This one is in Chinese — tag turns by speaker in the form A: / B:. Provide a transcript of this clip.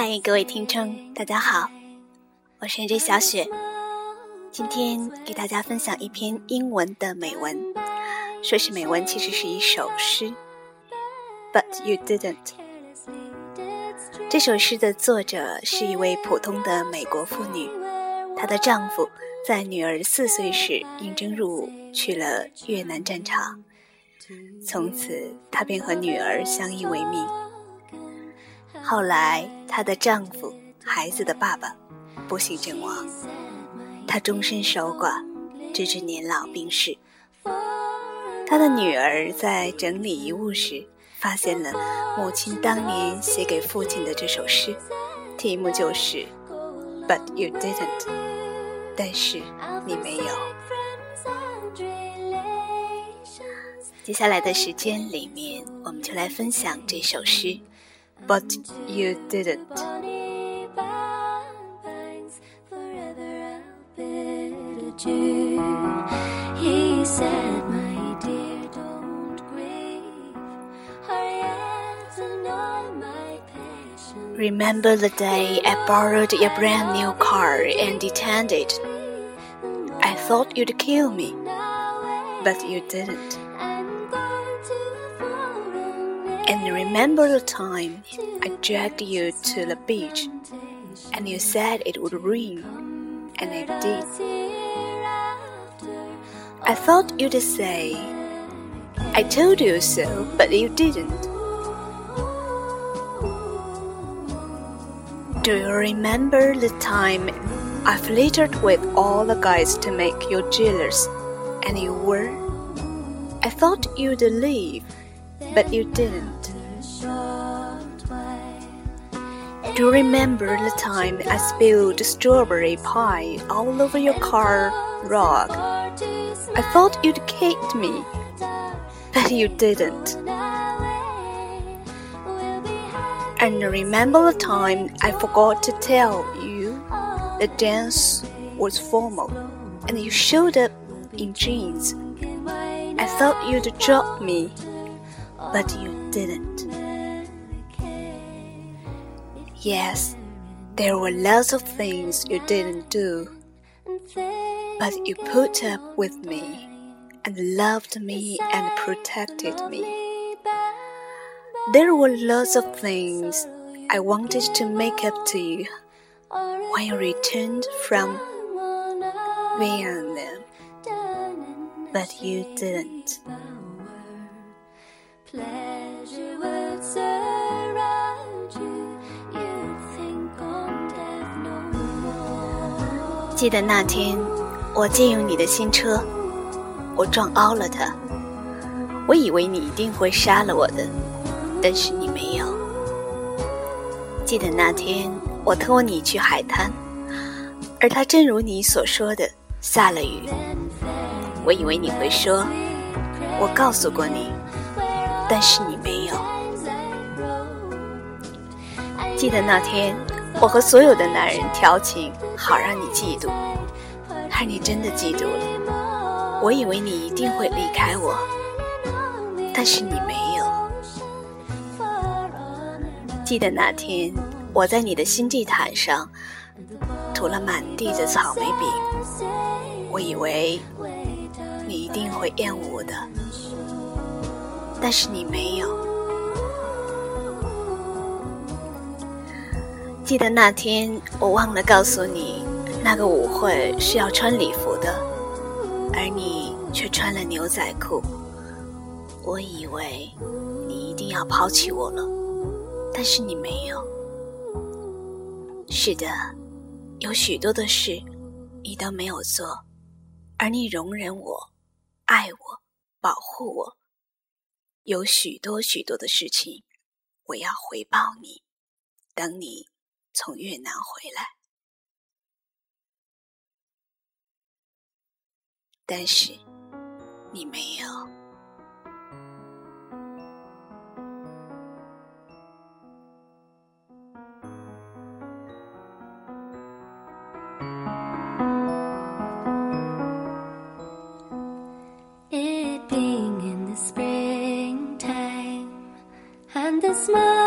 A: 嗨，各位听众，大家好，我是 J 小雪，今天给大家分享一篇英文的美文。说是美文，其实是一首诗。But you didn't。这首诗的作者是一位普通的美国妇女，她的丈夫在女儿四岁时应征入伍，去了越南战场，从此她便和女儿相依为命。后来，她的丈夫，孩子的爸爸，不幸阵亡，她终身守寡，直至年老病逝。她的女儿在整理遗物时，发现了母亲当年写给父亲的这首诗，题目就是《But You Didn't》，但是你没有。接下来的时间里面，我们就来分享这首诗。But you didn't. He said, My dear, don't grieve. my. Remember the day I borrowed your brand new car and detained it. I thought you'd kill me, but you didn't. And remember the time I dragged you to the beach and you said it would rain, and it did. I thought you'd say, I told you so, but you didn't. Do you remember the time I flirted with all the guys to make you jealous, and you were? I thought you'd leave but you didn't. Do you remember the time I spilled strawberry pie all over your car rug? I thought you'd kicked me, but you didn't. And remember the time I forgot to tell you the dance was formal and you showed up in jeans. I thought you'd drop me but you didn't. Yes, there were lots of things you didn't do, but you put up with me and loved me and protected me. There were lots of things I wanted to make up to you when you returned from Vietnam, but you didn't. 记得那天，我借用你的新车，我撞凹了它。我以为你一定会杀了我的，但是你没有。记得那天，我拖你去海滩，而它正如你所说的下了雨。我以为你会说，我告诉过你。但是你没有。记得那天，我和所有的男人调情，好让你嫉妒，而你真的嫉妒了。我以为你一定会离开我，但是你没有。记得那天，我在你的新地毯上涂了满地的草莓饼，我以为你一定会厌恶我的。但是你没有。记得那天，我忘了告诉你，那个舞会是要穿礼服的，而你却穿了牛仔裤。我以为你一定要抛弃我了，但是你没有。是的，有许多的事你都没有做，而你容忍我，爱我，保护我。有许多许多的事情，我要回报你。等你从越南回来，但是你没有。
B: the small birds were singing.